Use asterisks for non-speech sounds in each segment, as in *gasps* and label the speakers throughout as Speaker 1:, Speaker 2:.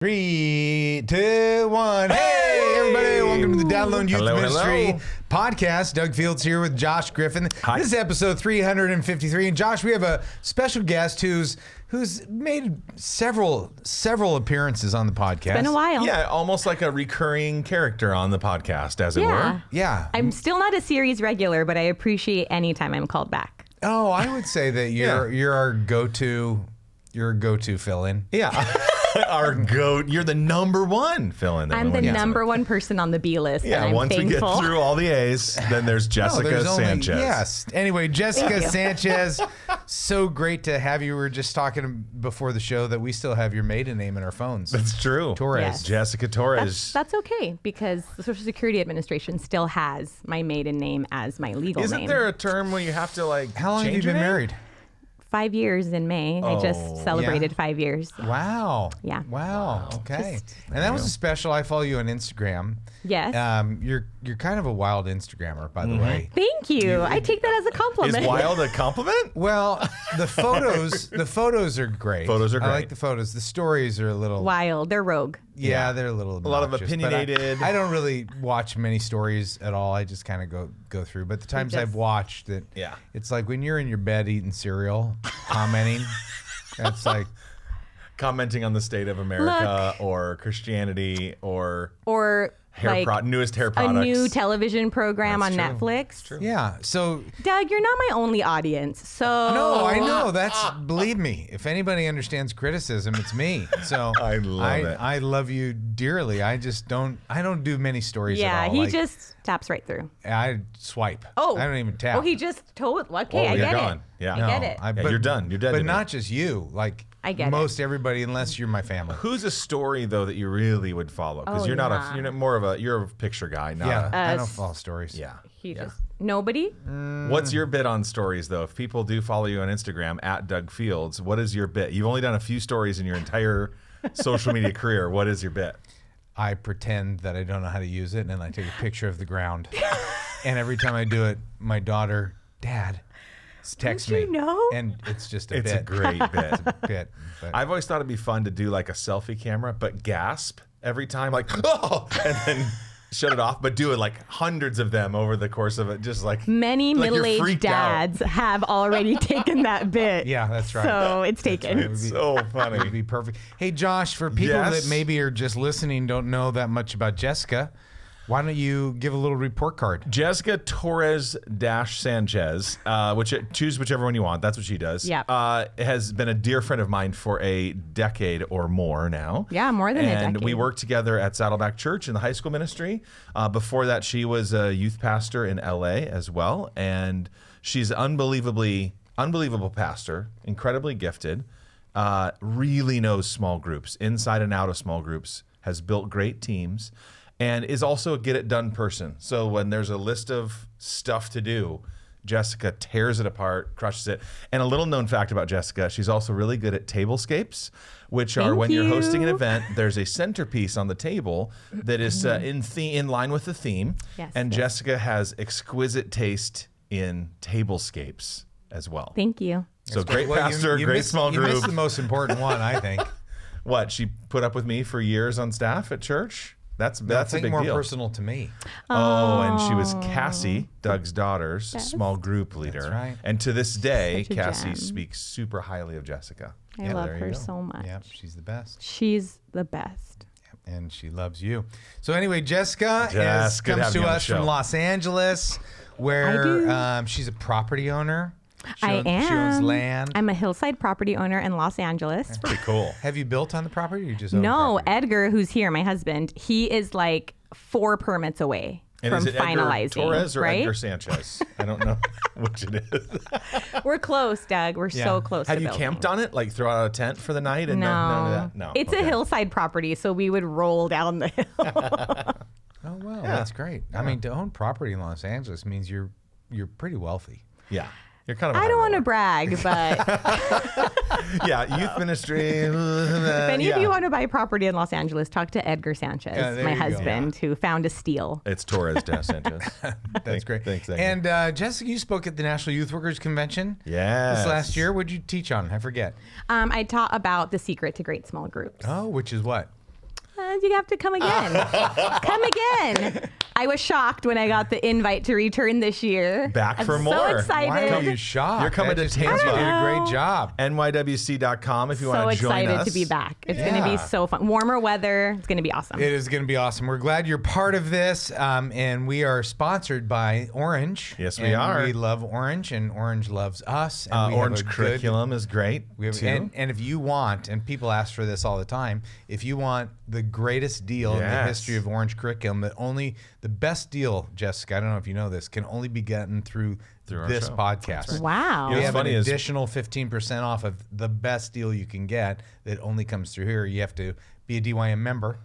Speaker 1: Three, two, one. Hey, everybody. Welcome to the Download Youth
Speaker 2: Hello,
Speaker 1: Ministry
Speaker 2: hello.
Speaker 1: podcast. Doug Fields here with Josh Griffin.
Speaker 2: Hi.
Speaker 1: This is episode 353. And Josh, we have a special guest who's who's made several several appearances on the podcast.
Speaker 3: Been a while.
Speaker 2: Yeah, almost like a recurring character on the podcast, as it
Speaker 3: Yeah.
Speaker 2: were.
Speaker 1: Yeah.
Speaker 3: I'm still not a series regular, but I appreciate any time I'm called back.
Speaker 1: oh, I would say that *laughs* you're
Speaker 2: Yeah.
Speaker 1: you're our go-to you're a go-to fill-in.
Speaker 2: Yeah. *laughs* *laughs* Our goat. You're the number one fill in.
Speaker 3: I'm the number one person on the B list,
Speaker 2: Yeah,
Speaker 3: and I'm
Speaker 2: once
Speaker 3: thankful.
Speaker 2: we get through all the A's, then there's
Speaker 1: No,
Speaker 2: Jessica
Speaker 1: there's only-
Speaker 2: Sanchez.
Speaker 1: Yes. Anyway, Jessica
Speaker 3: you.
Speaker 1: Sanchez, *laughs* so great to have you. We were just talking before the show that we still have your maiden name in our phones.
Speaker 2: That's true.
Speaker 1: Torres.
Speaker 3: Yes.
Speaker 2: Jessica Torres.
Speaker 3: That's, that's okay because the Social Security Administration still has my maiden name as my legal
Speaker 2: Isn't
Speaker 3: name.
Speaker 2: there a term where you have to like?
Speaker 1: How long have you
Speaker 2: change your
Speaker 1: been
Speaker 2: name?
Speaker 1: married?
Speaker 3: Five years in May. I
Speaker 2: Oh,
Speaker 3: just celebrated five years.
Speaker 1: Wow.
Speaker 3: Yeah.
Speaker 1: Wow. Okay. and that was a special. I follow you on Instagram.
Speaker 3: Yes.
Speaker 1: Um, you're you're kind of a wild Instagrammer, by the way.
Speaker 3: Thank you. I take that as a compliment.
Speaker 2: Is
Speaker 3: compliment.
Speaker 2: wild a *laughs* compliment?
Speaker 1: Well, the photos the photos are great.
Speaker 2: Photos are great.
Speaker 1: I like the photos. The stories are a little
Speaker 3: Wild. They're rogue.
Speaker 1: Yeah, they're a little
Speaker 2: A lot of
Speaker 1: obnoxious, but I-
Speaker 2: opinionated.
Speaker 1: I, don't really watch many stories at all. I just kind of go go through. But the times I've watched it,
Speaker 2: Yeah.
Speaker 1: it's like when you're in your bed eating cereal, commenting. *laughs* That's like
Speaker 2: Commenting on the state of America or Christianity or
Speaker 3: Or
Speaker 2: hair
Speaker 3: like
Speaker 2: pro- newest hair products, a
Speaker 3: new television program
Speaker 2: That's
Speaker 3: on
Speaker 2: true.
Speaker 3: Netflix.
Speaker 1: yeah. So
Speaker 3: Doug, you're not my only audience. So
Speaker 1: no, I know ah. that's believe me. If anybody understands criticism, it's me. So *laughs*
Speaker 2: I love
Speaker 1: I,
Speaker 2: it.
Speaker 1: I love you dearly. I just don't. I don't do many stories.
Speaker 3: Yeah,
Speaker 1: at all.
Speaker 3: he
Speaker 1: Like,
Speaker 3: just taps right through.
Speaker 1: I swipe.
Speaker 3: Oh,
Speaker 1: I don't even tap.
Speaker 3: Oh, he just told. Okay,
Speaker 2: Oh,
Speaker 3: I
Speaker 2: you're
Speaker 3: get
Speaker 2: gone.
Speaker 3: it.
Speaker 2: Yeah.
Speaker 3: I
Speaker 2: No,
Speaker 3: get it.
Speaker 1: I,
Speaker 2: Yeah, you're done. You're dead
Speaker 1: But
Speaker 2: to me.
Speaker 1: not just you. Like
Speaker 3: I get it.
Speaker 1: most everybody, unless you're my family.
Speaker 2: Who's a story though that you really would follow? Because
Speaker 3: Oh,
Speaker 2: you're not
Speaker 3: yeah.
Speaker 2: a you're not more of a you're a picture guy. Not
Speaker 1: Yeah,
Speaker 2: a-
Speaker 1: I
Speaker 3: Uh,
Speaker 1: don't follow stories.
Speaker 2: yeah.
Speaker 3: he
Speaker 2: yeah.
Speaker 3: just nobody.
Speaker 2: What's your bit on stories though? If people do follow you on Instagram at Doug Fields, what is your bit? You've only done a few stories in your entire *laughs* social media career. What is your bit?
Speaker 1: I pretend that I don't know how to use it, and then I take a picture of the ground. and every time I do it, my daughter, Dad, s- texts
Speaker 3: Don't
Speaker 1: me.
Speaker 3: you know?
Speaker 1: And it's just a
Speaker 2: It's
Speaker 1: bit. *laughs*
Speaker 2: a great bit.
Speaker 1: bit. But
Speaker 2: I've always thought it'd be fun to do like a selfie camera, but gasp every time, like *laughs* oh, and then shut it off. But do it like hundreds of them over the course of it, just like
Speaker 3: Many
Speaker 2: like you're
Speaker 3: middle-aged
Speaker 2: freaked out.
Speaker 3: dads have already taken that bit.
Speaker 1: yeah, that's right.
Speaker 3: So it's taken.
Speaker 1: It would be-
Speaker 2: so funny.
Speaker 1: It would
Speaker 2: funny.
Speaker 1: be perfect. Hey, Josh, for people
Speaker 2: Yes?
Speaker 1: that maybe are just listening, don't know that much about Jessica, why don't you give a little report card?
Speaker 2: Jessica Torres Dash Sanchez, uh, which choose whichever one you want. That's what she does.
Speaker 3: Yep.
Speaker 2: Uh, has been a dear friend of mine for a decade or more now.
Speaker 3: Yeah, more than a decade.
Speaker 2: and we worked together at Saddleback Church in the high school ministry. Uh, before that, she was a youth pastor in LA as well, and she's unbelievably unbelievable pastor, incredibly gifted. Uh, really knows small groups inside and out of small groups. Has built great teams and is also a get it done person. So when there's a list of stuff to do, Jessica tears it apart, crushes it. And a little known fact about Jessica, she's also really good at tablescapes, which are when you're hosting an event, *laughs* there's a centerpiece on the table that is uh, in the- in line with the theme.
Speaker 3: Yes,
Speaker 2: and
Speaker 3: yes.
Speaker 2: Jessica has exquisite taste in tablescapes as well.
Speaker 3: Thank you.
Speaker 2: so great
Speaker 1: Well,
Speaker 2: pastor,
Speaker 1: you
Speaker 2: great
Speaker 1: missed-
Speaker 2: small
Speaker 1: You
Speaker 2: group.
Speaker 1: missed the most important one, I think. *laughs*
Speaker 2: what she put up with me for years on staff at church. That's that's a
Speaker 1: think
Speaker 2: big
Speaker 1: more
Speaker 2: deal.
Speaker 1: personal to me.
Speaker 2: Oh, and she was Cassie, Doug's daughter's small group leader.
Speaker 1: right.
Speaker 2: And to this day, Cassie
Speaker 3: gem.
Speaker 2: speaks super highly of Jessica.
Speaker 3: I
Speaker 2: Yeah,
Speaker 3: love her so much.
Speaker 1: Yep, she's the best.
Speaker 3: She's the best.
Speaker 1: and she loves you. So anyway, Jessica
Speaker 2: Jess,
Speaker 1: is, comes to
Speaker 2: you on the
Speaker 1: us from. Los Angeles, where um, she's a property owner. She
Speaker 3: I
Speaker 1: owns,
Speaker 3: am.
Speaker 1: She owns land.
Speaker 3: I'm a hillside property owner in Los Angeles.
Speaker 2: Pretty cool.
Speaker 1: Have you built on the property? Or you just own
Speaker 3: No,
Speaker 1: property?
Speaker 3: Edgar, who's here, my husband, he is like four permits away
Speaker 2: And
Speaker 3: from
Speaker 2: is it Edgar
Speaker 3: finalizing.
Speaker 2: Torres or
Speaker 3: right?
Speaker 2: Edgar Sanchez? I don't know *laughs* which it is. *laughs*
Speaker 3: We're close, Doug. We're
Speaker 1: Yeah.
Speaker 3: so close.
Speaker 2: Have
Speaker 3: to
Speaker 2: you
Speaker 3: building.
Speaker 2: camped on it? Like throw out a tent for the night and
Speaker 3: No,
Speaker 2: none, none of that? No.
Speaker 3: It's
Speaker 2: Okay.
Speaker 3: a hillside property, so we would roll down the hill. *laughs*
Speaker 1: Oh well, that's great. I mean, to own property in Los Angeles means you're you're pretty wealthy.
Speaker 2: Yeah. You're kind of. a
Speaker 3: I
Speaker 2: high
Speaker 3: don't want to brag, *laughs* but *laughs*
Speaker 2: Yeah, youth ministry. *laughs*
Speaker 3: if any of you want to buy property in Los Angeles, talk to Edgar Sanchez,
Speaker 1: Yeah,
Speaker 3: my
Speaker 1: you go.
Speaker 3: husband, who found a steal.
Speaker 2: It's Torres Dash Sanchez.
Speaker 1: That's great.
Speaker 2: Thanks, thank you.
Speaker 1: and uh, Jessica, you spoke at the National Youth Workers Convention
Speaker 2: Yes.
Speaker 1: this last year. What did you teach on? I forget.
Speaker 3: Um, I taught about the secret to great small groups.
Speaker 1: Oh, which is what?
Speaker 3: Sometimes you have to come again. come again. I was shocked when I got the invite to return this year.
Speaker 2: Back
Speaker 3: I'm
Speaker 2: for
Speaker 3: so
Speaker 2: more.
Speaker 3: excited.
Speaker 1: Why are you shocked?
Speaker 2: You're coming
Speaker 1: That
Speaker 2: to
Speaker 1: just means You
Speaker 2: Tampa.
Speaker 1: did a great
Speaker 3: know.
Speaker 1: job.
Speaker 2: NYWC.com if you
Speaker 3: so
Speaker 2: want to join us.
Speaker 3: So excited to be back. It's going to be so fun. Warmer weather. It's going to be awesome.
Speaker 1: It is going to be awesome. We're glad you're part of this, um, and we are sponsored by Orange.
Speaker 2: Yes, we
Speaker 1: And
Speaker 2: are.
Speaker 1: We love Orange, and Orange loves us. And
Speaker 2: Uh,
Speaker 1: we have
Speaker 2: Orange
Speaker 1: a good-
Speaker 2: curriculum is great
Speaker 1: We have,
Speaker 2: too.
Speaker 1: and, and if you want, and people ask for this all the time, if you want the greatest deal in the history of Orange curriculum, that only the best deal, Jessica, I don't know if you know this, can only be gotten through,
Speaker 2: Through
Speaker 1: this
Speaker 2: show.
Speaker 1: podcast.
Speaker 3: Wow.
Speaker 2: You know,
Speaker 1: We
Speaker 2: what's
Speaker 1: have
Speaker 2: funny
Speaker 1: an
Speaker 2: is-
Speaker 1: additional 15% off of the best deal you can get that only comes through here. You have to be a DYM member.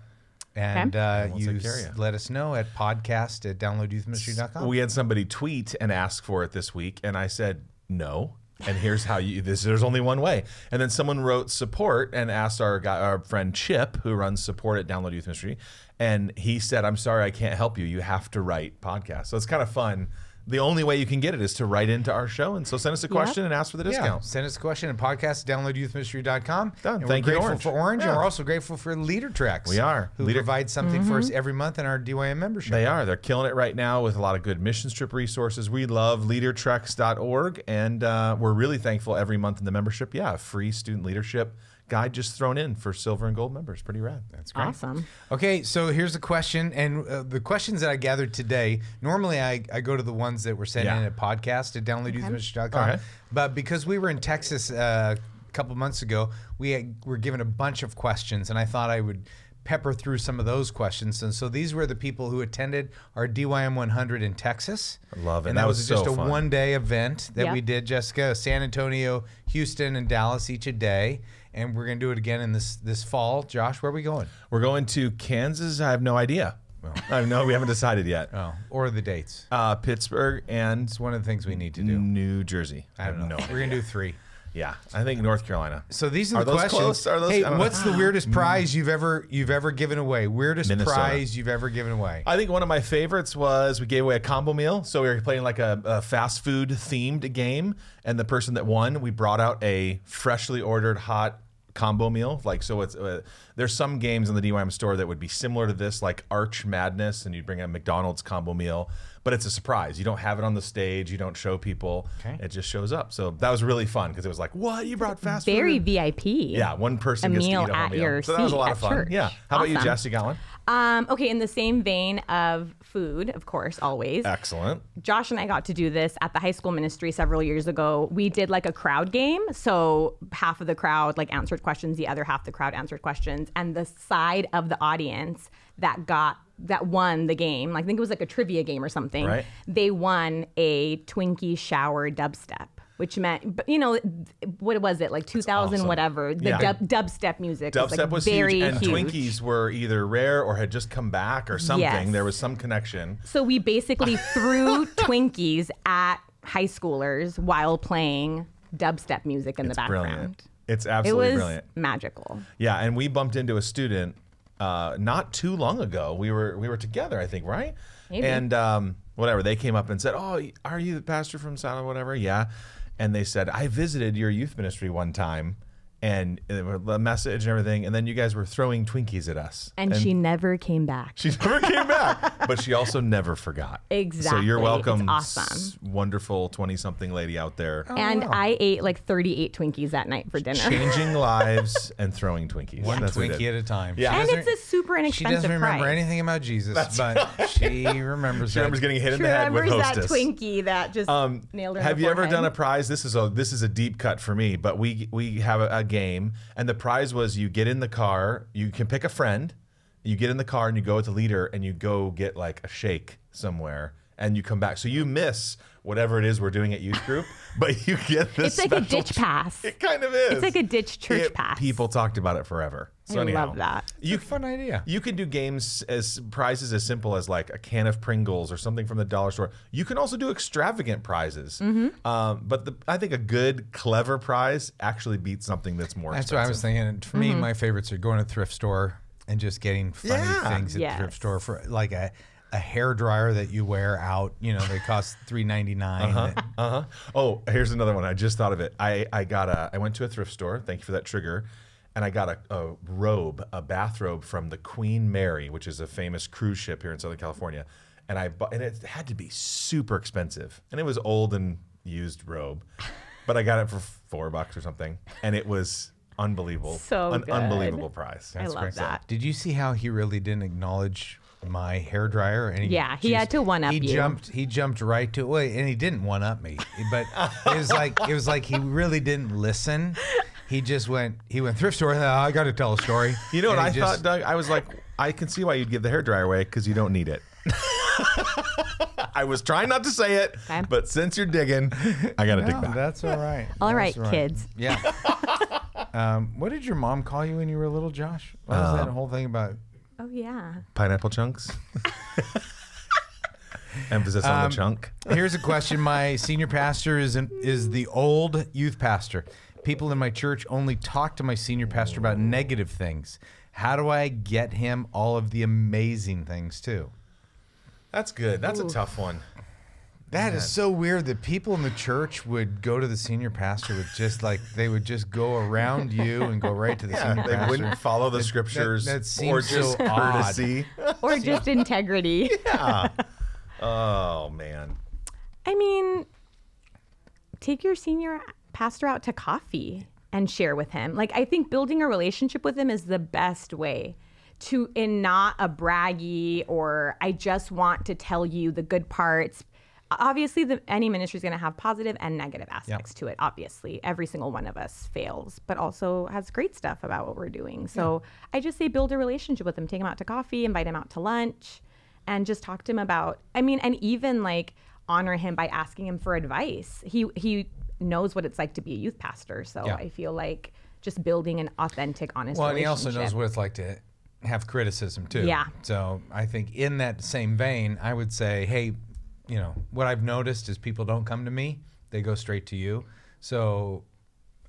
Speaker 1: And uh,
Speaker 2: we'll
Speaker 1: you
Speaker 2: take care of
Speaker 1: s-
Speaker 2: you.
Speaker 1: let us know at podcast at downloadyouthministry.com.
Speaker 2: we had somebody tweet and ask for it this week, and I said no. And here's how you. This there's only one way. And then someone wrote support and asked our guy, our friend Chip, who runs support at Download Youth Ministry, and he said, "I'm sorry, I can't help you. You have to write podcast." So it's kind of fun. The only way you can get it is to write into our show, and so send us a question and ask for the
Speaker 1: yeah,
Speaker 2: discount.
Speaker 1: send us a question at podcast at downloadyouthministry.com.
Speaker 2: Done.
Speaker 1: And
Speaker 2: Thank
Speaker 1: we're
Speaker 2: you,
Speaker 1: grateful
Speaker 2: Orange.
Speaker 1: for Orange, and we're also grateful for LeaderTreks.
Speaker 2: We are.
Speaker 1: Who
Speaker 2: Leader-
Speaker 1: provide something for us
Speaker 3: Mm-hmm.
Speaker 1: every month in our DYM membership.
Speaker 2: They are. They're killing it right now with a lot of good mission trip resources. We love leadertreks.org, and uh, we're really thankful every month in the membership. Yeah, free student leadership guide just thrown in for silver and gold members. Pretty rad.
Speaker 1: That's great.
Speaker 3: awesome.
Speaker 1: Okay, so here's the question, and uh, the questions that I gathered today. Normally, I, I go to the ones that were sent
Speaker 2: Yeah.
Speaker 1: in at podcast at downloadyouthministry.com.
Speaker 2: All right.
Speaker 1: But because we were in Texas uh, a couple months ago, we had, were given a bunch of questions, and I thought I would pepper through some of those questions. And so these were the people who attended our DYM 100 in Texas.
Speaker 2: I love it.
Speaker 1: And
Speaker 2: That
Speaker 1: that,
Speaker 2: was
Speaker 1: was, just
Speaker 2: so
Speaker 1: a
Speaker 2: fun.
Speaker 1: one day event that
Speaker 3: Yep.
Speaker 1: we did, Jessica. San Antonio, Houston, and Dallas each a day. And we're going to do it again in this this fall. Josh, where are we going?
Speaker 2: We're going to Kansas. I have no idea. I have no. We haven't decided yet.
Speaker 1: Oh, or the dates.
Speaker 2: Uh, Pittsburgh and
Speaker 1: It's one of the things we need to do.
Speaker 2: New Jersey.
Speaker 1: I don't know.
Speaker 2: have
Speaker 1: We're gonna do three.
Speaker 2: Yeah, I think North Carolina.
Speaker 1: So these are,
Speaker 2: Are
Speaker 1: the
Speaker 2: those
Speaker 1: questions.
Speaker 2: close? Are those-
Speaker 1: hey,
Speaker 2: don't know.
Speaker 1: what's the weirdest prize you've ever you've ever given away? Weirdest
Speaker 2: Minnesota.
Speaker 1: prize you've ever given away?
Speaker 2: I think one of my favorites was we gave away a combo meal. So we were playing like a, a fast food themed game, and the person that won, we brought out a freshly ordered hot combo meal. Like so, it's uh, there's some games in the DYM store that would be similar to this, like Arch Madness, and you'd bring a McDonald's combo meal, but it's a surprise. You don't have it on the stage. You don't show people.
Speaker 1: Okay.
Speaker 2: It just shows up. So that was really fun because it was like, what you brought fast food.
Speaker 3: Very
Speaker 2: food?
Speaker 3: VIP.
Speaker 2: Yeah, one person
Speaker 3: A
Speaker 2: gets
Speaker 3: meal
Speaker 2: to eat a whole
Speaker 3: at
Speaker 2: meal.
Speaker 3: your
Speaker 2: so that was a lot of fun.
Speaker 3: church.
Speaker 2: Yeah. How about you,
Speaker 3: Awesome.
Speaker 2: Jess? You got one?
Speaker 3: Um, okay, in the same vein of food, of course, always.
Speaker 2: Excellent.
Speaker 3: Josh and I got to do this at the high school ministry several years ago. We did like a crowd game. So half of the crowd like answered questions, the other half the crowd answered questions, and the side of the audience that got that won the game, like I think it was like a trivia game or something.
Speaker 2: Right.
Speaker 3: They won a Twinkie shower dubstep. Which meant, but you know, what was it like 2000
Speaker 2: awesome.
Speaker 3: whatever? The
Speaker 2: Yeah.
Speaker 3: dub, dubstep music was
Speaker 2: Dubstep
Speaker 3: like
Speaker 2: was
Speaker 3: very
Speaker 2: huge, and
Speaker 3: huge.
Speaker 2: Twinkies were either rare or had just come back or something.
Speaker 3: Yes.
Speaker 2: There was some connection.
Speaker 3: So we basically *laughs* threw Twinkies at high schoolers while playing dubstep music in
Speaker 2: It's
Speaker 3: the background.
Speaker 2: brilliant. It's absolutely It
Speaker 3: was
Speaker 2: brilliant.
Speaker 3: magical.
Speaker 2: Yeah, and we bumped into a student uh, not too long ago. We were we were together, I think, right?
Speaker 3: Maybe.
Speaker 2: And um, whatever, they came up and said, "Oh, are you the pastor from South or whatever?" Yeah. And they said, "I visited your youth ministry one time." And the message and everything, and then you guys were throwing Twinkies at us.
Speaker 3: And, she never came back.
Speaker 2: She never came back, but she also never forgot.
Speaker 3: Exactly.
Speaker 2: So you're
Speaker 3: It's
Speaker 2: welcome,
Speaker 3: awesome.
Speaker 2: s- wonderful twenty-something lady out there,
Speaker 3: and
Speaker 1: wow.
Speaker 3: I ate like 38 Twinkies that night for dinner.
Speaker 2: changing *laughs* lives and throwing Twinkies.
Speaker 1: One
Speaker 2: That's
Speaker 1: Twinkie at a time.
Speaker 2: Yeah.
Speaker 3: And it's a super inexpensive.
Speaker 1: She
Speaker 3: inexpensive
Speaker 1: doesn't remember
Speaker 3: price.
Speaker 1: anything about Jesus, but she remembers.
Speaker 2: She remembers
Speaker 1: that.
Speaker 2: getting hit in
Speaker 3: She
Speaker 2: the head with
Speaker 3: remembers that
Speaker 2: hostess.
Speaker 3: Twinkie that just
Speaker 2: Um,
Speaker 3: nailed her. in
Speaker 2: have
Speaker 3: the
Speaker 2: you ever done a prize? This is a this is a deep cut for me, but we we have a, a game, and the prize was you get in the car, you can pick a friend, you get in the car and you go with the leader, and you go get like a shake somewhere, and you come back. So you miss whatever it is we're doing at youth group, *laughs* but you get this.
Speaker 3: It's like a
Speaker 2: special
Speaker 3: ditch pass.
Speaker 2: It kind of is.
Speaker 3: It's like a ditch church
Speaker 2: It-
Speaker 3: pass.
Speaker 2: People talked about it forever. So
Speaker 3: I
Speaker 2: anyhow,
Speaker 3: love that.
Speaker 2: You
Speaker 1: It's a fun idea.
Speaker 2: you can do games as prizes as simple as like a can of Pringles or something from the dollar store. You can also do extravagant prizes.
Speaker 3: Mm-hmm.
Speaker 2: Um, but the, I think a good, clever prize actually beats something that's more
Speaker 1: That's what I was
Speaker 2: expensive.
Speaker 1: thinking. And For
Speaker 3: Mm-hmm.
Speaker 1: me, my favorites are going to thrift store and just getting funny
Speaker 2: Yeah.
Speaker 1: things at the thrift store for like a a hair dryer that you wear out. You know, they cost *laughs* three ninety nine.
Speaker 2: Uh huh. Uh-huh. Oh, here's another one. I just thought of it. I I got a. I went to a thrift store. Thank you for that trigger. and I got a, a robe, a bathrobe from the Queen Mary, which is a famous cruise ship here in Southern California. And I bu- and it had to be super expensive, and it was old and used robe, *laughs* but I got it for four bucks or something, and it was unbelievable,
Speaker 3: So
Speaker 2: an
Speaker 3: good.
Speaker 2: unbelievable price.
Speaker 3: I love that.
Speaker 1: Did you see how he really didn't acknowledge my hair dryer? And
Speaker 3: Yeah, he had to one-up
Speaker 1: he
Speaker 3: you.
Speaker 1: jumped. He jumped right to well, and he didn't one up me, but it was like it was like he really didn't listen. He just went. He went thrift store. "Oh, I got to tell a story.
Speaker 2: You know what I
Speaker 1: he
Speaker 2: thought, Doug? I was like, I can see why you'd give the hair dryer away because you don't need it. *laughs* I was trying not to say it,
Speaker 3: Okay.
Speaker 2: but since you're digging, I got to dig
Speaker 1: No,
Speaker 2: back.
Speaker 1: that's all right.
Speaker 3: All
Speaker 1: That's
Speaker 3: right, kids.
Speaker 1: Yeah. *laughs* um, what did your mom call you when you were little, Josh? What was
Speaker 2: Um,
Speaker 1: that whole thing about?
Speaker 3: Oh yeah.
Speaker 2: Pineapple chunks. *laughs* Emphasis on
Speaker 1: Um,
Speaker 2: the chunk.
Speaker 1: Here's a question. My senior pastor is an, is the old youth pastor. People in my church only talk to my senior pastor about negative things. How do I get him all of the amazing things too?
Speaker 2: That's good. That's a tough one.
Speaker 1: That is so weird that people in the church would go to the senior pastor with just like they would just go around you and go right to the *laughs*
Speaker 2: Yeah,
Speaker 1: senior
Speaker 2: they
Speaker 1: pastor.
Speaker 2: wouldn't follow the scriptures
Speaker 1: that
Speaker 2: or
Speaker 1: seems
Speaker 2: just
Speaker 1: so odd.
Speaker 2: courtesy.
Speaker 3: Or just integrity. *laughs* yeah.
Speaker 2: Oh man.
Speaker 3: I mean, take your senior pastor out to coffee and share with him. Like I think building a relationship with him is the best way to in not a braggy or I just want to tell you the good parts. Obviously, the, any ministry is going to have positive and negative aspects to it. Obviously, every single one of us fails, but also has great stuff about what we're doing. So I just say build a relationship with him. Take him out to coffee, invite him out to lunch, and just talk to him about. I mean, and even like honor him by asking him for advice. He he knows what it's like to be a youth pastor, so
Speaker 1: Yeah.
Speaker 3: I feel like just building an authentic, honest.
Speaker 1: Well, and he also knows what it's like to have criticism too.
Speaker 3: Yeah.
Speaker 1: So I think in that same vein, I would say, hey, you know, what I've noticed is people don't come to me; they go straight to you. So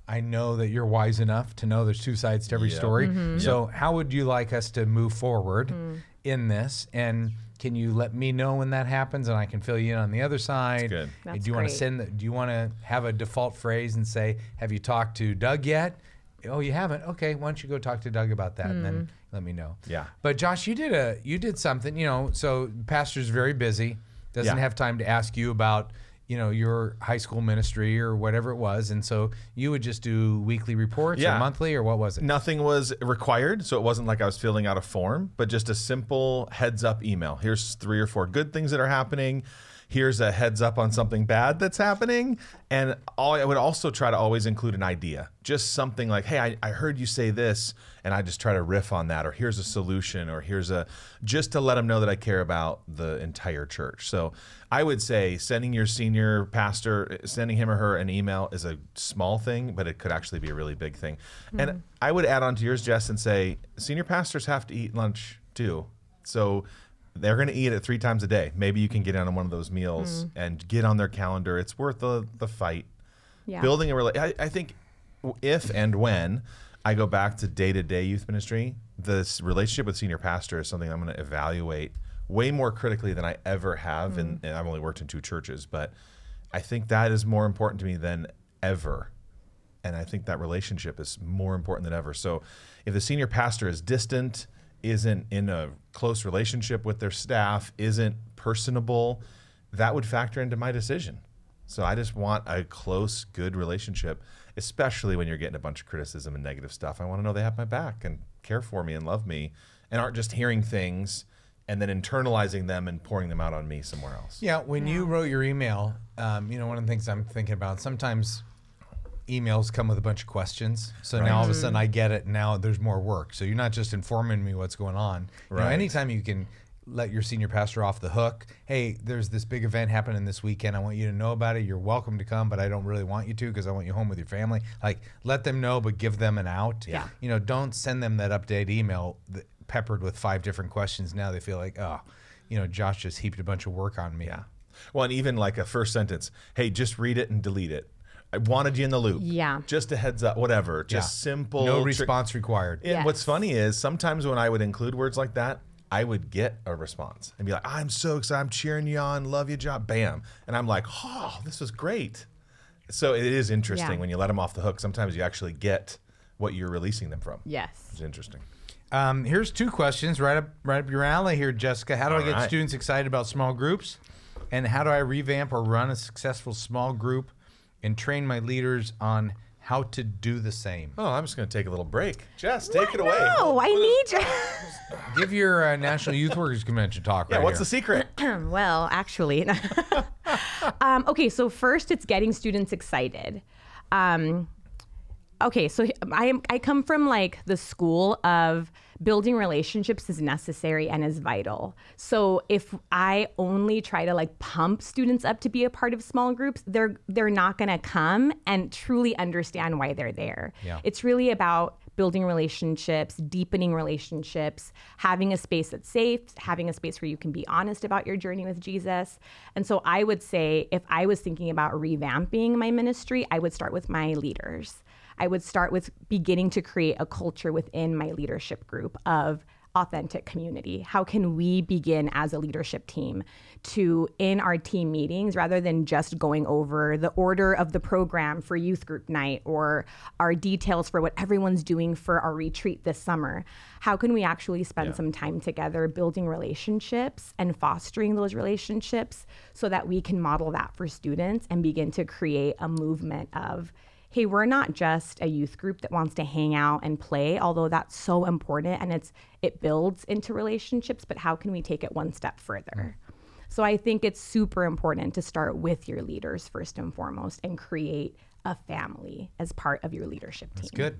Speaker 1: I know that you're wise enough to know there's two sides to every
Speaker 2: Yeah.
Speaker 1: story.
Speaker 3: Mm-hmm.
Speaker 1: So how would you like us to move forward
Speaker 3: Mm.
Speaker 1: in this? And can you let me know when that happens, and I can fill you in on the other side?
Speaker 2: good.
Speaker 3: That's
Speaker 1: do you want to send? The, do you want to have a default phrase and say, "Have you talked to Doug yet?" Oh, you haven't. Okay, why don't you go talk to Doug about that, and
Speaker 3: Hmm.
Speaker 1: then let me know.
Speaker 2: Yeah.
Speaker 1: But Josh, you did a you did something. You know, so pastor's very busy, doesn't
Speaker 2: Yeah.
Speaker 1: have time to ask you about you know your high school ministry or whatever it was, and so you would just do weekly reports
Speaker 2: Yeah.
Speaker 1: or monthly or what was it?
Speaker 2: Nothing was required, so it wasn't like I was filling out a form, but just a simple heads up email. Here's three or four good things that are happening. Here's a heads up on something bad that's happening. And all, I would also try to always include an idea, just something like, hey, I, I heard you say this, and I just try to riff on that, or here's a solution, or here's a, just to let them know that I care about the entire church. So I would say sending your senior pastor, sending him or her an email is a small thing, but it could actually be a really big thing. Hmm. And I would add on to yours, Jess, and say senior pastors have to eat lunch too. So they're going to eat it three times a day. Maybe you can get in on one of those meals mm. and get on their calendar. It's worth the, the fight.
Speaker 3: Yeah.
Speaker 2: Building a relationship. I think if and when I go back to day to day youth ministry, this relationship with senior pastor is something I'm going to evaluate way more critically than I ever have. And, and mm. I've only worked in two churches, but I think that is more important to me than ever. And I think that relationship is more important than ever. So if the senior pastor is distant, isn't in a close relationship with their staff, isn't personable, that would factor into my decision. So I just want a close, good relationship, especially when you're getting a bunch of criticism and negative stuff. I want to know they have my back and care for me and love me and aren't just hearing things and then internalizing them and pouring them out on me somewhere else.
Speaker 1: Yeah, when you wrote your email, um, you know, one of the things I'm thinking about sometimes emails come with a bunch of questions. So now all of a sudden mm. I get it. Now there's more work. So you're not just informing me what's going on. You know,
Speaker 2: Right.
Speaker 1: anytime you can let your senior pastor off the hook, hey, there's this big event happening this weekend. I want you to know about it. You're welcome to come, but I don't really want you to because I want you home with your family. Like, let them know, but give them an out.
Speaker 3: Yeah.
Speaker 1: You know, don't send them that update email that, peppered with five different questions. Now they feel like, oh, you know, Josh just heaped a bunch of work on me.
Speaker 2: Yeah. Well, and even like a first sentence, hey, just read it and delete it. I wanted you in the loop.
Speaker 3: Yeah.
Speaker 2: Just a heads up, whatever. Just
Speaker 1: Yeah.
Speaker 2: simple.
Speaker 1: No
Speaker 2: trick-
Speaker 1: response required.
Speaker 2: And what's funny is sometimes when I would include words like that, I would get a response and be like, I'm so excited. I'm cheering you on. Love your job. Bam. And I'm like, oh, this was great. So it is interesting
Speaker 3: Yeah.
Speaker 2: when you let them off the hook. Sometimes you actually get what you're releasing them from.
Speaker 3: Yes.
Speaker 2: It's interesting.
Speaker 1: Um, here's two questions right up right up your alley here, Jessica. How do I get
Speaker 2: right.
Speaker 1: students excited about small groups? And how do I revamp or run a successful small group and train my leaders on how to do the same?
Speaker 2: Oh, I'm just going to take a little break. Jess, take it away.
Speaker 3: Oh, I need you. *laughs*
Speaker 1: Give your uh, National Youth Workers Convention talk
Speaker 2: Yeah,
Speaker 1: right
Speaker 2: what's
Speaker 1: here.
Speaker 2: the secret? *clears throat*
Speaker 3: well, actually, *laughs* um, okay. So first, it's getting students excited. Um, okay, so I am I come from like the school of building relationships is necessary and is vital. So if I only try to like pump students up to be a part of small groups, they're they're not going to come and truly understand why they're there.
Speaker 1: Yeah.
Speaker 3: It's really about building relationships, deepening relationships, having a space that's safe, having a space where you can be honest about your journey with Jesus. And so I would say if I was thinking about revamping my ministry, I would start with my leaders. I would start with beginning to create a culture within my leadership group of authentic community. How can we begin as a leadership team to, in our team meetings, rather than just going over the order of the program for youth group night or our details for what everyone's doing for our retreat this summer, how can we actually spend some time together building relationships and fostering those relationships so that we can model that for students and begin to create a movement of, hey, we're not just a youth group that wants to hang out and play, although that's so important and it's it builds into relationships, but how can we take it one step further? So I think it's super important to start with your leaders first and foremost and create a family as part of your leadership team.
Speaker 1: That's good.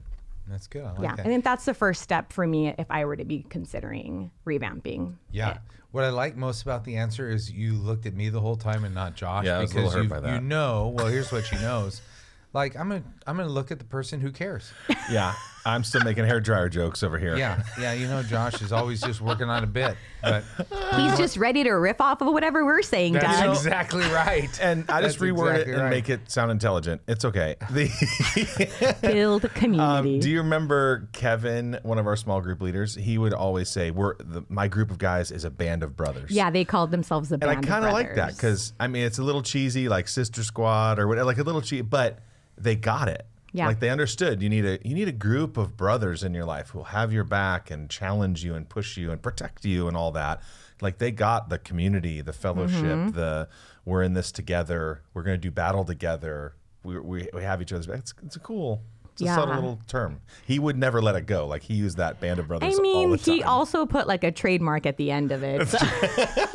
Speaker 1: That's good. I like
Speaker 3: Yeah,
Speaker 1: that.
Speaker 3: I think that's the first step for me if I were to be considering revamping.
Speaker 1: Yeah. What I like most about the answer is you looked at me the whole time and not Josh
Speaker 2: Yeah, I was a
Speaker 1: because
Speaker 2: little hurt
Speaker 1: you,
Speaker 2: by that.
Speaker 1: you know, well, here's what she knows. Like I'm gonna I'm gonna look at the person who cares. *laughs*
Speaker 2: yeah, I'm still making hair dryer jokes over here.
Speaker 1: Yeah. Yeah, you know Josh is always just working on a bit. But *laughs*
Speaker 3: He's just ready to riff off of whatever we're saying,
Speaker 1: that's
Speaker 3: Doug.
Speaker 1: exactly right. *laughs*
Speaker 2: And I just
Speaker 1: That's
Speaker 2: reword
Speaker 1: exactly
Speaker 2: it and
Speaker 1: right.
Speaker 2: make it sound intelligent. It's okay. The
Speaker 3: Build community.
Speaker 2: Um, do you remember Kevin, one of our small group leaders? He would always say, "We're the, my group of guys is a band of brothers."
Speaker 3: yeah, they called themselves a
Speaker 2: and
Speaker 3: band
Speaker 2: I kind of like that because I mean it's a little cheesy, like Sister Squad or whatever, like a little cheesy, but they got it.
Speaker 3: Yeah.
Speaker 2: like they understood. You need a you need a group of brothers in your life who will have your back and challenge you and push you and protect you and all that. Like they got the community, the fellowship,
Speaker 3: Mm-hmm.
Speaker 2: the we're in this together. We're going to do battle together. We, we, we have each other's back. It's, it's a cool. It's a
Speaker 3: Yeah.
Speaker 2: subtle little term. He would never let it go. Like he used that band of brothers.
Speaker 3: I mean,
Speaker 2: all the
Speaker 3: he also put like a trademark at the end of it. so- *laughs*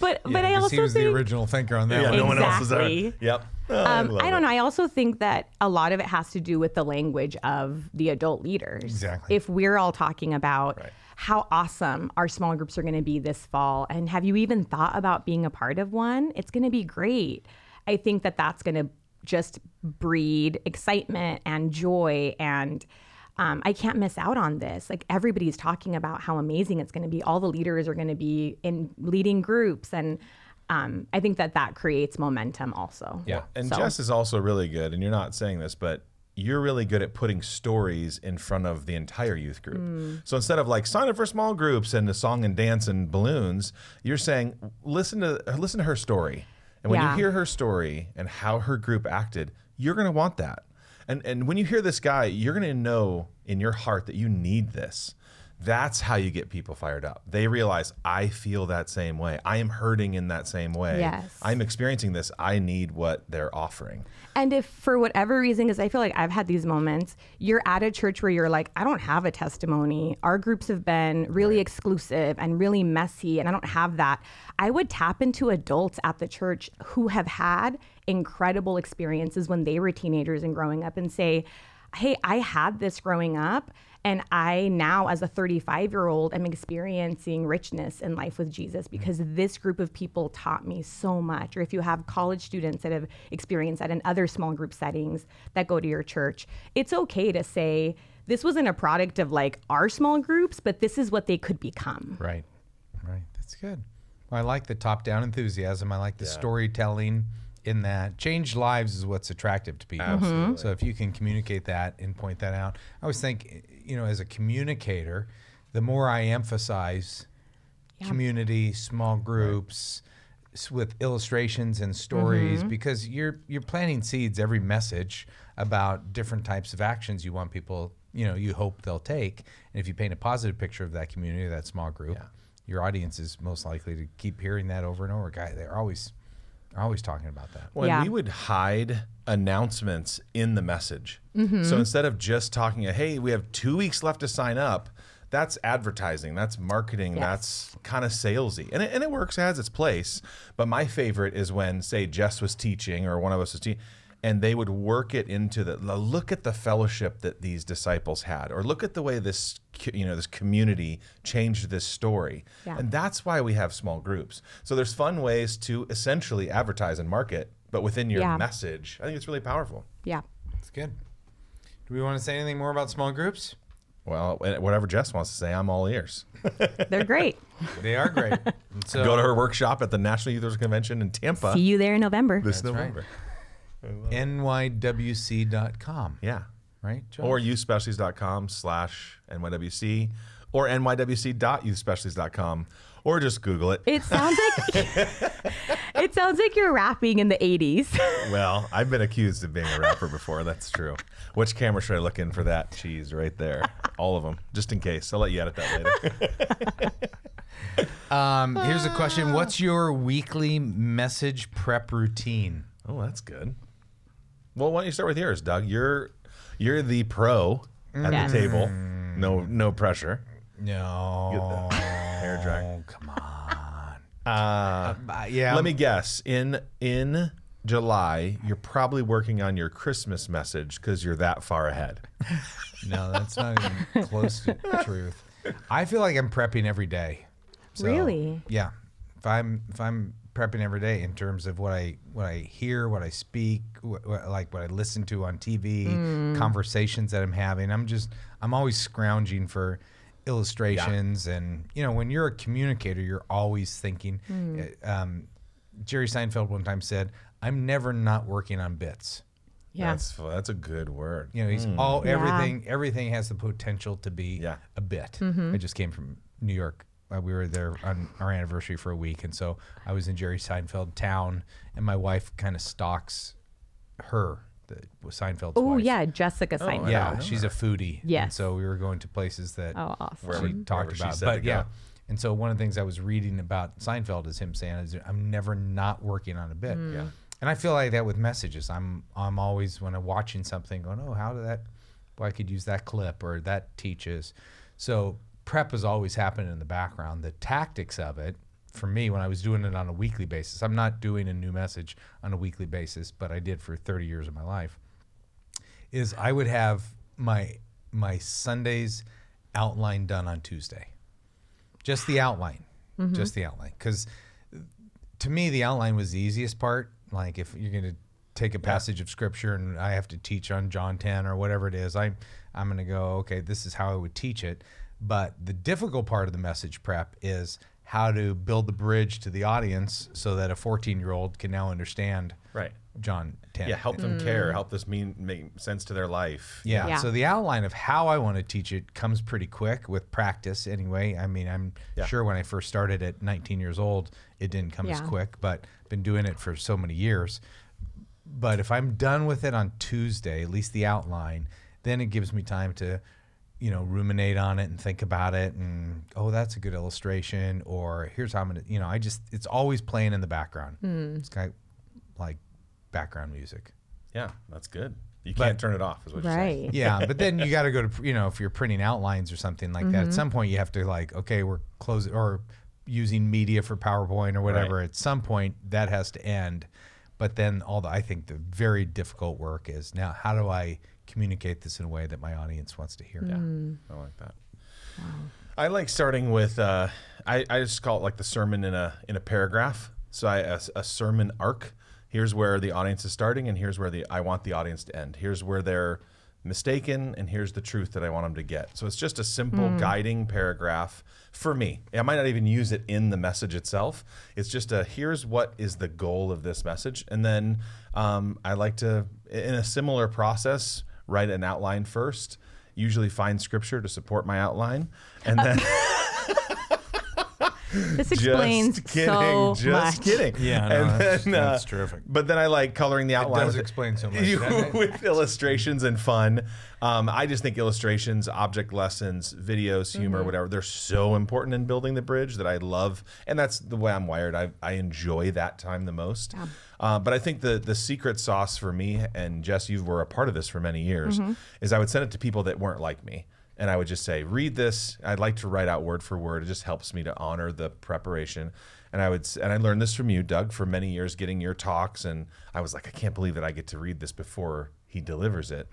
Speaker 3: but but I
Speaker 1: 'cause
Speaker 3: also
Speaker 1: he was
Speaker 3: think
Speaker 1: the original thinker on that
Speaker 2: Yeah,
Speaker 1: one.
Speaker 2: no one else is there.
Speaker 3: Exactly.
Speaker 2: Yep. Oh,
Speaker 3: um,
Speaker 2: love
Speaker 3: I don't
Speaker 2: it.
Speaker 3: know. I also think that a lot of it has to do with the language of the adult leaders.
Speaker 1: Exactly.
Speaker 3: If we're all talking about
Speaker 2: Right.
Speaker 3: how awesome our small groups are going to be this fall, and have you even thought about being a part of one? It's going to be great. I think that that's going to just breed excitement and joy and. Um, I can't miss out on this. Like everybody's talking about how amazing it's going to be. All the leaders are going to be in leading groups, and um, I think that that creates momentum also.
Speaker 1: Yeah.
Speaker 2: And
Speaker 3: So-
Speaker 2: Jess is also really good, and you're not saying this, but you're really good at putting stories in front of the entire youth group.
Speaker 3: Mm.
Speaker 2: So instead of like sign up for small groups and a song and dance and balloons, you're saying listen to listen to her story. And when
Speaker 3: Yeah.
Speaker 2: you hear her story and how her group acted, you're going to want that. And and when you hear this guy, you're to know in your heart that you need this. That's how you get people fired up. They realize I feel that same way. I am hurting in that same way.
Speaker 3: Yes.
Speaker 2: I'm experiencing this. I need what they're offering.
Speaker 3: And if for whatever reason, because I feel like I've had these moments, you're at a church where you're like, I don't have a testimony. Our groups have been really exclusive and really messy, and I don't have that. I would tap into adults at the church who have had incredible experiences when they were teenagers and growing up and say, Hey, I had this growing up. And I now, as a 35 year old, am experiencing richness in life with Jesus because this group of people taught me so much. Or if you have college students that have experienced that in other small group settings that go to your church, it's okay to say, this wasn't a product of like our small groups, but this is what they could become.
Speaker 1: Right. Right. That's good. I like the top down enthusiasm. I like the storytelling in that. Change lives is what's attractive to people.
Speaker 2: Absolutely.
Speaker 1: So if you can communicate that and point that out, I always think, you know, as a communicator, the more I emphasize community, small groups, s- with illustrations and stories, mm-hmm. because you're you're planting seeds every message about different types of actions you want people, you know, you hope they'll take. And if you paint a positive picture of that community, that small group, your audience is most likely to keep hearing that over and over. Guy, they're always, they're always talking about that.
Speaker 2: When
Speaker 3: Yeah.
Speaker 2: we would hide announcements in the message.
Speaker 3: Mm-hmm.
Speaker 2: So instead of just talking, hey, we have two weeks left to sign up, that's advertising, that's marketing,
Speaker 3: Yes.
Speaker 2: that's kind of salesy. And it, and it works, it has its place. But my favorite is when, say, Jess was teaching or one of us was teaching, and they would work it into the look at the fellowship that these disciples had, or look at the way this you know this community changed this story.
Speaker 3: Yeah.
Speaker 2: And that's why we have small groups. So there's fun ways to essentially advertise and market, but within your
Speaker 3: Yeah.
Speaker 2: message. I think it's really powerful.
Speaker 3: Yeah.
Speaker 1: It's good. Do we want to say anything more about small groups?
Speaker 2: Well, eh, whatever Jess wants to say, I'm all ears. *laughs*
Speaker 3: They're great.
Speaker 1: They are great. *laughs* So,
Speaker 2: Go to her workshop at the National Youth Workers Convention in Tampa
Speaker 3: See you there in November.
Speaker 2: this
Speaker 1: That's right.
Speaker 2: November.
Speaker 1: nywc.com,
Speaker 2: Yeah.
Speaker 1: right? Josh?
Speaker 2: Or youthspecialties.com slash NYWC or nywc.youthspecialties.com or just Google it.
Speaker 3: It sounds like *laughs* *laughs* it sounds like you're rapping in the 80s. *laughs*
Speaker 2: Well, I've been accused of being a rapper before. That's true. Which camera should I look in for that cheese right there? All of them, just in case. I'll let you edit that later.
Speaker 1: Um, here's a question: What's your weekly message prep routine?
Speaker 2: Oh, that's good. Well, why don't you start with yours, Doug? You're you're the pro at
Speaker 3: Yes.
Speaker 2: the table. No no pressure.
Speaker 1: No, *laughs*
Speaker 2: hair dryer.
Speaker 1: Oh, come on.
Speaker 2: Uh,
Speaker 1: Uh, yeah.
Speaker 2: let me guess. In in July, you're probably working on your Christmas message because you're that far ahead. *laughs*
Speaker 1: No, that's not even close to the truth. I feel like I'm prepping every day. So,
Speaker 3: Really?
Speaker 1: Yeah. If I'm if I'm prepping every day in terms of what I what I hear, what I speak, what, what, like what I listen to on TV, conversations that I'm having, I'm just I'm always scrounging for illustrations and you know when you're a communicator, you're always thinking. uh, Um, Jerry Seinfeld one time said, "I'm never not working on bits."
Speaker 3: Yeah.
Speaker 2: That's that's a good word.
Speaker 1: You know, he's all
Speaker 3: Yeah.
Speaker 1: everything. Everything has the potential to be
Speaker 2: Yeah.
Speaker 1: a bit.
Speaker 3: Mm-hmm.
Speaker 1: I just came from New York. Uh, we were there on our anniversary for a week, and so I was in Jerry Seinfeld town, and my wife kind of stalks her, the Seinfeld's
Speaker 3: Oh
Speaker 1: wife.
Speaker 3: yeah, Jessica Seinfeld.
Speaker 1: Yeah, she's a foodie. Yeah.
Speaker 3: Yes.
Speaker 1: so we were going to places that
Speaker 3: Oh, awesome.
Speaker 2: Wherever-
Speaker 1: she talked
Speaker 2: wherever she
Speaker 1: about.
Speaker 2: said
Speaker 1: but
Speaker 2: go.
Speaker 1: yeah, and so one of the things I was reading about Seinfeld is him saying, is, "I'm never not working on a bit."
Speaker 3: Mm.
Speaker 2: Yeah.
Speaker 1: And I feel like that with messages. I'm I'm always when I'm watching something going, oh, how did that? Well, I could use that clip or that teaches. So prep is always happening in the background. The tactics of it, for me, when I was doing it on a weekly basis, I'm not doing a new message on a weekly basis, but I did for 30 years of my life. Is I would have my my Sundays outline done on Tuesday, just the outline, mm-hmm. just the outline, because to me the outline was the easiest part. Like if you're going to take a passage of scripture and i have to teach on john 10 or whatever it is i'm i'm going to go okay this is how i would teach it but the difficult part of the message prep is how to build the bridge to the audience so that a 14 year old can now understand
Speaker 2: Right.
Speaker 1: john 10
Speaker 2: Yeah, help them mm. care, help this mean make sense to their life.
Speaker 1: yeah.
Speaker 3: Yeah.
Speaker 1: So the outline of how I want to teach it comes pretty quick with practice anyway. I mean, I'm
Speaker 2: Yeah.
Speaker 1: sure when I first started at 19 years old, it didn't come as quick, but been doing it for so many years. But if I'm done with it on Tuesday, at least the outline, then it gives me time to, you know, ruminate on it and think about it and oh, that's a good illustration or here's how I'm going to, you know, I just it's always playing in the background. Hmm. It's kind of like background music.
Speaker 2: Yeah, that's good. You can't turn it off, is what you're saying.
Speaker 3: Right.
Speaker 1: yeah, *laughs* but then you got to go to you know if you're printing outlines or something like that. At mm-hmm. some point, you have to like okay, we're closing or using media for PowerPoint or whatever.
Speaker 2: Right.
Speaker 1: At some point, that has to end. But then all the I think the very difficult work is now how do I communicate this in a way that my audience wants to hear?
Speaker 2: Yeah, I like that. I like starting with. Uh, I, I just call it like the sermon in a in a paragraph. So I a, a sermon arc. Here's where the audience is starting, and here's where the I want the audience to end. Here's where they're mistaken, and here's the truth that I want them to get. So it's just a simple guiding paragraph for me. I might not even use it in the message itself. It's just a here's what is the goal of this message, and then um, I like to, in a similar process, write an outline first. Usually find scripture to support my outline, and uh, then *laughs*
Speaker 3: This *laughs* explains
Speaker 2: just kidding,
Speaker 3: so
Speaker 2: just
Speaker 3: much.
Speaker 2: kidding.
Speaker 1: Yeah, no,
Speaker 2: and
Speaker 1: that's-
Speaker 2: then,
Speaker 1: that's
Speaker 2: uh,
Speaker 1: terrific.
Speaker 2: But then I like coloring the outline.
Speaker 1: does
Speaker 2: with-
Speaker 1: explain so much, *laughs*
Speaker 2: you- with illustrations and fun. Um, I just think illustrations, object lessons, videos, humor,
Speaker 3: Mm-hmm.
Speaker 2: whatever, they're so important in building the bridge that I love, and that's the way I'm wired. I, I enjoy that time the most. Uh, but I think the the secret sauce for me, and Jess, you were a part of this for many years,
Speaker 3: Mm-hmm.
Speaker 2: is I would send it to people that weren't like me. And I would just say, read this. I'd like to write out word for word. It just helps me to honor the preparation. And I would, and I learned this from you, Doug, for many years, getting your talks. And I was like, I can't believe that I get to read this before he delivers it.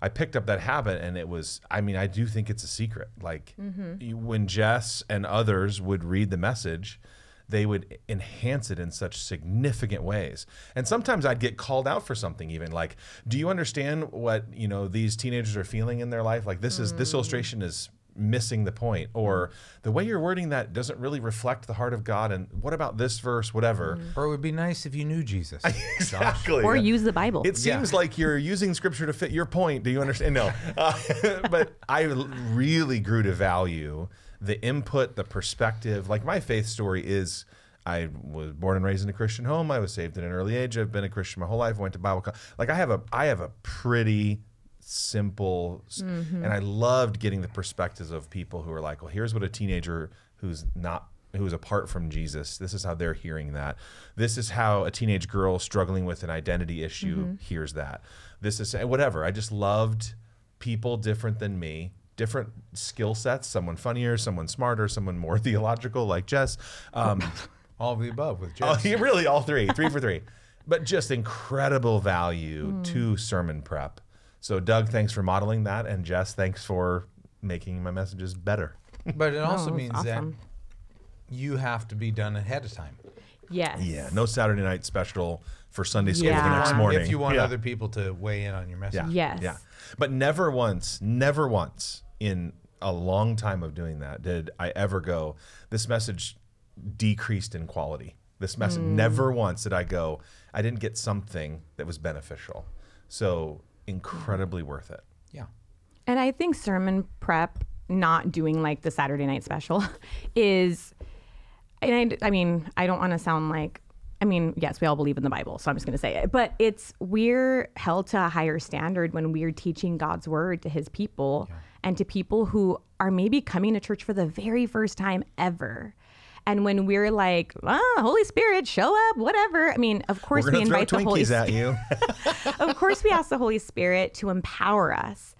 Speaker 2: I picked up that habit, and it was, I mean, I do think it's a secret. Like mm-hmm. you- when Jess and others would read the message, they would enhance it in such significant ways. And sometimes I'd get called out for something even like, do you understand what, you know, these teenagers are feeling in their life? Like this is this illustration is missing the point or the way you're wording that doesn't really reflect the heart of God and what about this verse whatever.
Speaker 1: Or it would be nice if you knew Jesus. *laughs*
Speaker 2: Exactly.
Speaker 3: Or use the Bible.
Speaker 2: It seems like you're using scripture to fit your point. Do you understand? No. *laughs* Uh, *laughs* but I really grew to value the input, the perspective. Like my faith story is I was born and raised in a Christian home. I was saved at an early age. I've been a Christian my whole life. Went to Bible college. Like I have a I have a pretty simple s- mm-hmm. and I loved getting the perspectives of people who are like, well, here's what a teenager who's not who's apart from Jesus. This is how they're hearing that. This is how a teenage girl struggling with an identity issue mm-hmm. hears that. This is whatever. I just loved people different than me, different skill sets. Someone funnier, someone smarter, someone more *laughs* theological, like Jess. Um, *laughs*
Speaker 1: All of the above with
Speaker 2: Oh,
Speaker 1: Jess.
Speaker 2: yeah, really, all three, three for three. *laughs* But just incredible value to sermon prep. So, Doug, thanks for modeling that, and Jess, thanks for making my messages better.
Speaker 1: But it also
Speaker 3: that's
Speaker 1: means
Speaker 3: awesome.
Speaker 1: that you have to be done ahead of time.
Speaker 3: yes.
Speaker 2: Yeah, no Saturday night special for Sunday school
Speaker 3: Yeah.
Speaker 2: the next morning.
Speaker 1: If you want
Speaker 2: Yeah.
Speaker 1: other people to weigh in on your message.
Speaker 2: Yeah.
Speaker 3: Yes.
Speaker 2: Yeah. But never once, never once in a long time of doing that did I ever go, this message decreased in quality. This message,
Speaker 3: Hmm.
Speaker 2: never once did I go, I didn't get something that was beneficial. So incredibly worth it.
Speaker 1: Yeah.
Speaker 3: And I think sermon prep, not doing like the Saturday night special, *laughs* is, and I, I mean, I don't want to sound like, I mean, yes, we all believe in the Bible, so I'm just going to say it. But it's, we're held to a higher standard when we're teaching God's word to his people and to people who are maybe coming to church for the very first time ever. And when we're like, ah, Holy Spirit, show up, whatever. I mean, of course we
Speaker 2: going to throw
Speaker 3: invite the Holy
Speaker 2: Twinkies
Speaker 3: Spirit
Speaker 2: at you. *laughs*
Speaker 3: of course we ask the holy spirit to empower us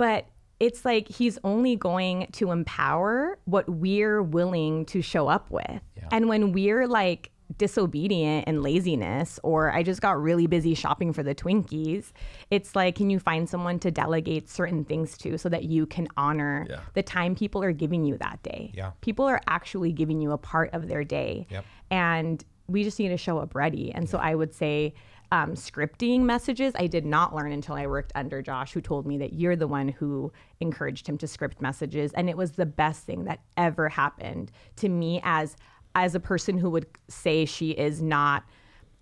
Speaker 3: but it's like he's only going to empower what we're willing to show up with and when we're like disobedient and laziness or i just got really busy shopping for the twinkies it's like can you find someone to delegate certain things to so that you can honor
Speaker 2: Yeah.
Speaker 3: the time people are giving you that day
Speaker 1: Yeah.
Speaker 3: people are actually giving you a part of their day
Speaker 1: Yep.
Speaker 3: and we just need to show up ready. And so I would say um, scripting messages, I did not learn until I worked under Josh, who told me that you're the one who encouraged him to script messages, and it was the best thing that ever happened to me as as a person who would say she is not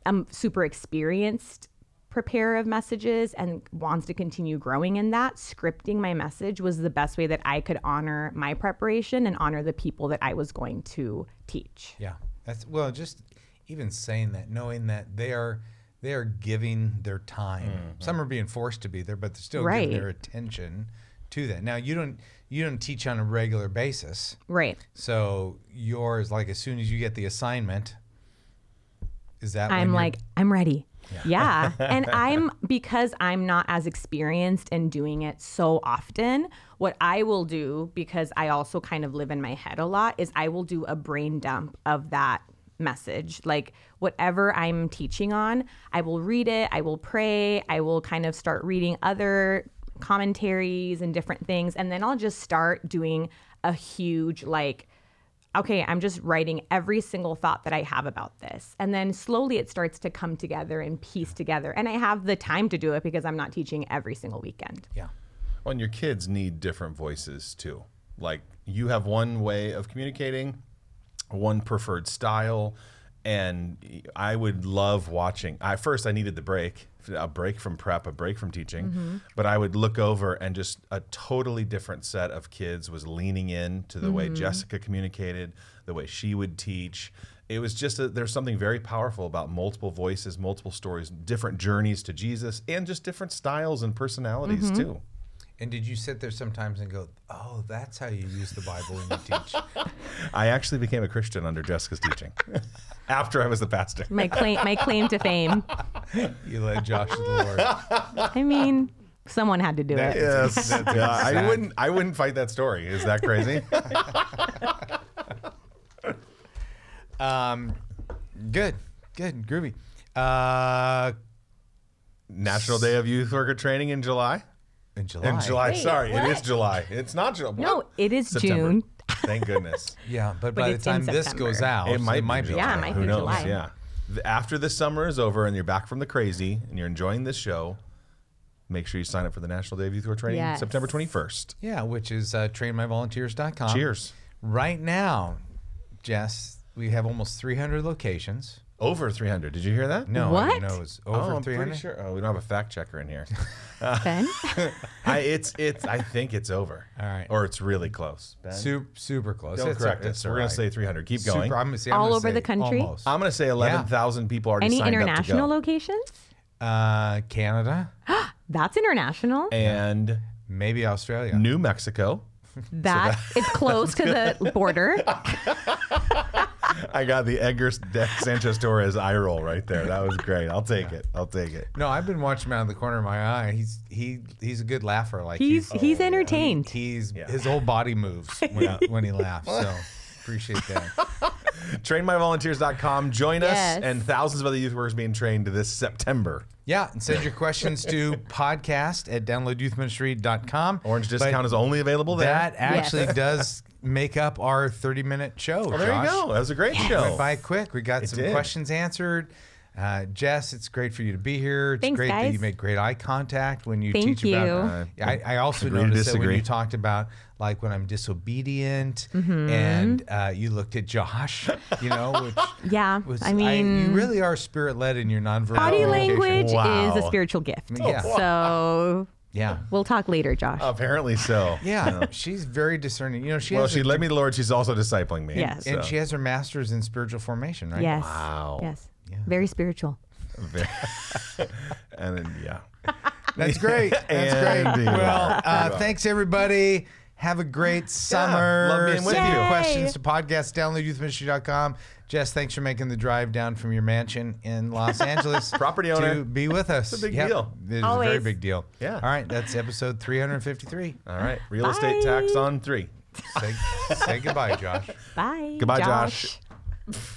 Speaker 3: um, super experienced preparer of messages and wants to continue growing in that scripting my message was the best way that i could honor my preparation and honor the people that i was going to teach
Speaker 1: Yeah. That's well, just even saying that, knowing that they are they are giving their time. Some are being forced to be there, but they're still
Speaker 3: Right.
Speaker 1: giving their attention to that. Now you don't you don't teach on a regular basis.
Speaker 3: right
Speaker 1: So yours, like as soon as you get the assignment, is that
Speaker 3: I'm like, I'm ready. Yeah. *laughs* and I'm, because I'm not as experienced in doing it so often, what I will do, because I also kind of live in my head a lot, is I will do a brain dump of that message. Like whatever I'm teaching on, I will read it, I will pray, I will kind of start reading other commentaries and different things. And then I'll just start doing a huge, like, okay, I'm just writing every single thought that I have about this. And then slowly it starts to come together and piece together. And I have the time to do it because I'm not teaching every single weekend.
Speaker 1: yeah.
Speaker 2: Well, and your kids need different voices too. Like you have one way of communicating, one preferred style, and I would love watching. I first I needed the break, a break from prep, a break from teaching, mm-hmm. but I would look over and just a totally different set of kids was leaning in to the way mm-hmm. Jessica communicated, the way she would teach. It was just a, there's something very powerful about multiple voices, multiple stories, different journeys to Jesus, and just different styles and personalities mm-hmm. too.
Speaker 1: And did you sit there sometimes and go, "Oh, that's how you use the Bible when you teach"? *laughs*
Speaker 2: I actually became a Christian under Jessica's teaching *laughs* after I was the pastor.
Speaker 3: My claim, my claim to fame. *laughs*
Speaker 1: you led Josh to the Lord.
Speaker 3: I mean, someone had to do it.
Speaker 2: Yes,
Speaker 1: That's
Speaker 2: Yeah, I
Speaker 1: sad.
Speaker 2: wouldn't. I wouldn't fight that story. Is that crazy?
Speaker 1: Um, good, good, groovy. Uh,
Speaker 2: National Day of Youth Worker Training in July.
Speaker 1: In July.
Speaker 2: In July.
Speaker 3: Wait,
Speaker 2: Sorry, it is? July. It's not July.
Speaker 3: No, it is
Speaker 2: September.
Speaker 3: June.
Speaker 2: Thank goodness. *laughs*
Speaker 1: Yeah, but,
Speaker 3: But
Speaker 1: by the
Speaker 3: it's in
Speaker 1: time this
Speaker 3: September.
Speaker 1: goes out,
Speaker 2: it might,
Speaker 1: might
Speaker 2: be.
Speaker 1: be.
Speaker 2: July.
Speaker 3: Yeah, it might
Speaker 2: Who
Speaker 3: be
Speaker 2: knows?
Speaker 3: July.
Speaker 2: Yeah. The- After this summer is over and you're back from the crazy and you're enjoying this show, make sure you sign up for the National Day of Youth Worker Training
Speaker 3: Yes.
Speaker 2: September 21st.
Speaker 1: Yeah, which is uh, trainmyvolunteers.com.
Speaker 2: Cheers.
Speaker 1: Right now, Jess, we have almost 300 locations.
Speaker 2: Over 300. Did you hear that?
Speaker 1: No, I
Speaker 3: What?
Speaker 1: didn't know it was over
Speaker 2: oh, I'm
Speaker 1: 300.
Speaker 2: pretty sure. Oh, we don't have a fact checker in here. *laughs*
Speaker 3: Ben? *laughs*
Speaker 2: I, it's it's. I think it's over.
Speaker 1: All right.
Speaker 2: Or it's really close. Ben?
Speaker 1: Super, super close.
Speaker 2: Don't
Speaker 1: It's-
Speaker 2: correct
Speaker 1: it's
Speaker 2: us. We're
Speaker 1: all
Speaker 2: gonna say 300. Keep going.
Speaker 1: Super, I'm gonna say, I'm
Speaker 3: All
Speaker 1: gonna
Speaker 3: over
Speaker 1: say
Speaker 3: the country?
Speaker 1: Almost.
Speaker 2: I'm gonna say 11,000 people already
Speaker 3: Any
Speaker 2: signed
Speaker 3: international
Speaker 2: up to go.
Speaker 3: locations?
Speaker 1: uh, Canada, *gasps*
Speaker 3: That's international.
Speaker 2: and
Speaker 1: maybe Australia.
Speaker 2: New Mexico.
Speaker 3: That it's close to the *laughs* border.
Speaker 2: I got the Edgar De- Sanchez Torres eye roll right there. That was great. I'll take it. I'll take it.
Speaker 1: No, I've been watching him out of the corner of my eye. He's he he's a good laugher. Like
Speaker 3: He's he's entertained.
Speaker 1: he's
Speaker 2: Yeah.
Speaker 1: his whole body moves when, *laughs* when he laughs. So appreciate that. *laughs*
Speaker 2: TrainMyVolunteers.com. Join us and thousands of other youth workers being trained this September.
Speaker 1: Yeah, and send your questions to *laughs* podcast at downloadyouthministry.com.
Speaker 2: Orange
Speaker 1: But
Speaker 2: discount is only available there.
Speaker 1: That actually
Speaker 3: Yes.
Speaker 1: does make up our 30 minute show.
Speaker 2: well, there
Speaker 1: Josh.
Speaker 2: you go. That was a great show.
Speaker 1: Went by quick. We got
Speaker 2: It
Speaker 1: some
Speaker 2: did.
Speaker 1: questions answered. Uh, Jess, it's great for you to be here. It's
Speaker 3: Thanks,
Speaker 1: great that you make great eye contact when you
Speaker 3: Thank
Speaker 1: teach about.
Speaker 3: you.
Speaker 2: Uh,
Speaker 1: I, I also
Speaker 2: agree
Speaker 1: noticed that when you talked about like when I'm disobedient,
Speaker 3: Mm-hmm.
Speaker 1: and uh, you looked at Josh, you know, *laughs* which
Speaker 3: Yeah.
Speaker 1: was
Speaker 3: I mean,
Speaker 1: you really are spirit led in your nonverbal
Speaker 3: body language
Speaker 2: Wow.
Speaker 3: is a spiritual gift.
Speaker 1: Yeah.
Speaker 3: So
Speaker 1: Yeah.
Speaker 3: we'll talk later, Josh.
Speaker 2: Apparently so. *laughs*
Speaker 1: Yeah, she's very discerning. You know, she
Speaker 2: Well,
Speaker 1: has
Speaker 2: she
Speaker 1: a-
Speaker 2: led me to the Lord. She's also discipling me.
Speaker 3: Yes.
Speaker 1: and
Speaker 2: so.
Speaker 1: she has her master's in spiritual formation, right?
Speaker 3: yes.
Speaker 2: Wow.
Speaker 3: Yes. Very spiritual. *laughs* *laughs*
Speaker 2: And then, yeah.
Speaker 1: That's great. That's great.
Speaker 2: you
Speaker 1: Well, uh, thanks everybody. Have a great summer.
Speaker 2: love being with
Speaker 1: Send your
Speaker 3: you.
Speaker 1: questions to podcast downloadyouthministry.com. Jess, thanks for making the drive down from your mansion in Los Angeles. *laughs*
Speaker 2: Property owner.
Speaker 1: To be with us.
Speaker 2: It's a big
Speaker 1: Yep.
Speaker 2: deal.
Speaker 1: It is a very big deal.
Speaker 2: Yeah.
Speaker 1: All right. That's episode 353.
Speaker 2: All right. Real estate tax on three.
Speaker 1: Say, say goodbye, Josh.
Speaker 3: Bye.
Speaker 2: Goodbye, Josh.
Speaker 3: Josh. *laughs*